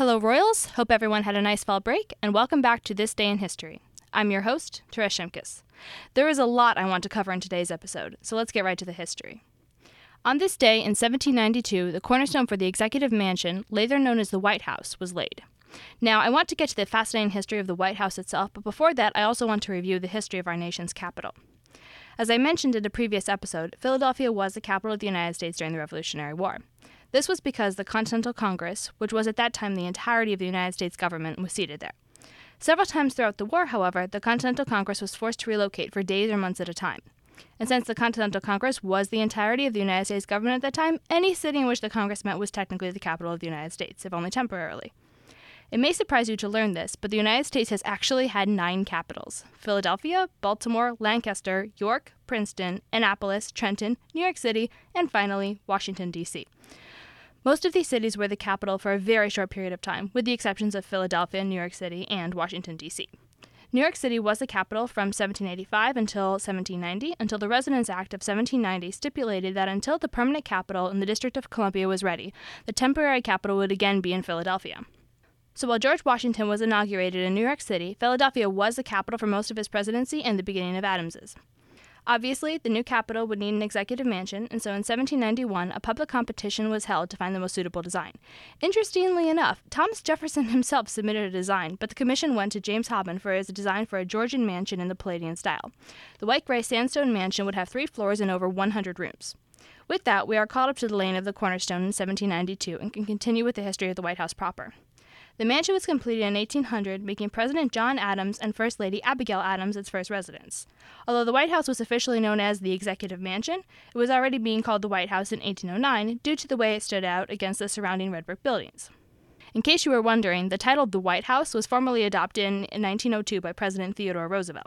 Hello, Royals. Hope everyone had a nice fall break, and welcome back to This Day in History. I'm your host, Teresh Shemkis. There is a lot I want to cover in today's episode, so let's get right to the history. On this day in 1792, the cornerstone for the executive mansion, later known as the White House, was laid. Now, I want to get to the fascinating history of the White House itself, but before that, I also want to review the history of our nation's capital. As I mentioned in a previous episode, Philadelphia was the capital of the United States during the Revolutionary War. This was because the Continental Congress, which was at that time the entirety of the United States government, was seated there. Several times throughout the war, however, the Continental Congress was forced to relocate for days or months at a time. And since the Continental Congress was the entirety of the United States government at that time, any city in which the Congress met was technically the capital of the United States, if only temporarily. It may surprise you to learn this, but the United States has actually had nine capitals Philadelphia, Baltimore, Lancaster, York, Princeton, Annapolis, Trenton, New York City, and finally, Washington, D.C. Most of these cities were the capital for a very short period of time, with the exceptions of Philadelphia, New York City, and Washington, D.C. New York City was the capital from 1785 until 1790, until the Residence Act of 1790 stipulated that until the permanent capital in the District of Columbia was ready, the temporary capital would again be in Philadelphia. So while George Washington was inaugurated in New York City, Philadelphia was the capital for most of his presidency and the beginning of Adams's. Obviously, the new capital would need an executive mansion, and so in 1791, a public competition was held to find the most suitable design. Interestingly enough, Thomas Jefferson himself submitted a design, but the commission went to James Hoban for his design for a Georgian mansion in the Palladian style. The white gray sandstone mansion would have three floors and over 100 rooms. With that, we are called up to the laying of the cornerstone in 1792 and can continue with the history of the White House proper. The mansion was completed in 1800, making President John Adams and First Lady Abigail Adams its first residence. Although the White House was officially known as the Executive Mansion, it was already being called the White House in 1809 due to the way it stood out against the surrounding red brick buildings. In case you were wondering, the title the White House was formally adopted in 1902 by President Theodore Roosevelt.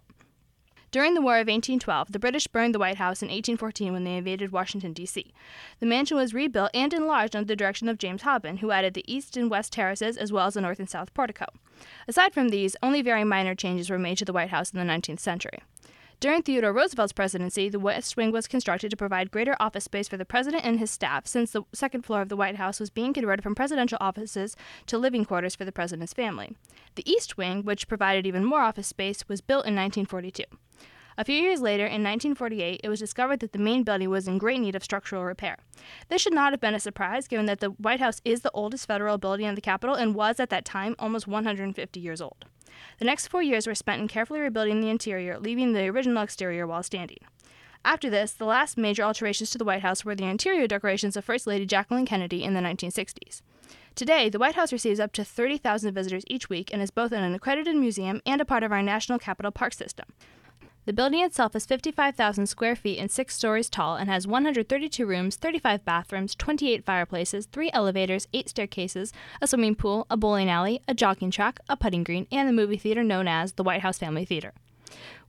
During the War of 1812, the British burned the White House in 1814 when they invaded Washington, D.C. The mansion was rebuilt and enlarged under the direction of James Hoban, who added the east and west terraces as well as the north and south portico. Aside from these, only very minor changes were made to the White House in the 19th century. During Theodore Roosevelt's presidency, the West Wing was constructed to provide greater office space for the president and his staff, since the second floor of the White House was being converted from presidential offices to living quarters for the president's family. The East Wing, which provided even more office space, was built in 1942. A few years later, in 1948, it was discovered that the main building was in great need of structural repair. This should not have been a surprise, given that the White House is the oldest federal building in the capital and was, at that time, almost 150 years old. The next four years were spent in carefully rebuilding the interior, leaving the original exterior while standing. After this, the last major alterations to the White House were the interior decorations of First Lady Jacqueline Kennedy in the 1960s. Today, the White House receives up to 30,000 visitors each week and is both an accredited museum and a part of our National Capital Park system. The building itself is 55,000 square feet and six stories tall and has 132 rooms, 35 bathrooms, 28 fireplaces, three elevators, eight staircases, a swimming pool, a bowling alley, a jogging track, a putting green, and the movie theater known as the White House Family Theater.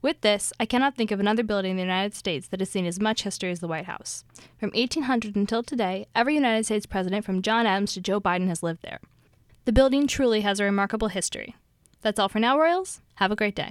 With this, I cannot think of another building in the United States that has seen as much history as the White House. From 1800 until today, every United States president from John Adams to Joe Biden has lived there. The building truly has a remarkable history. That's all for now, Royals. Have a great day.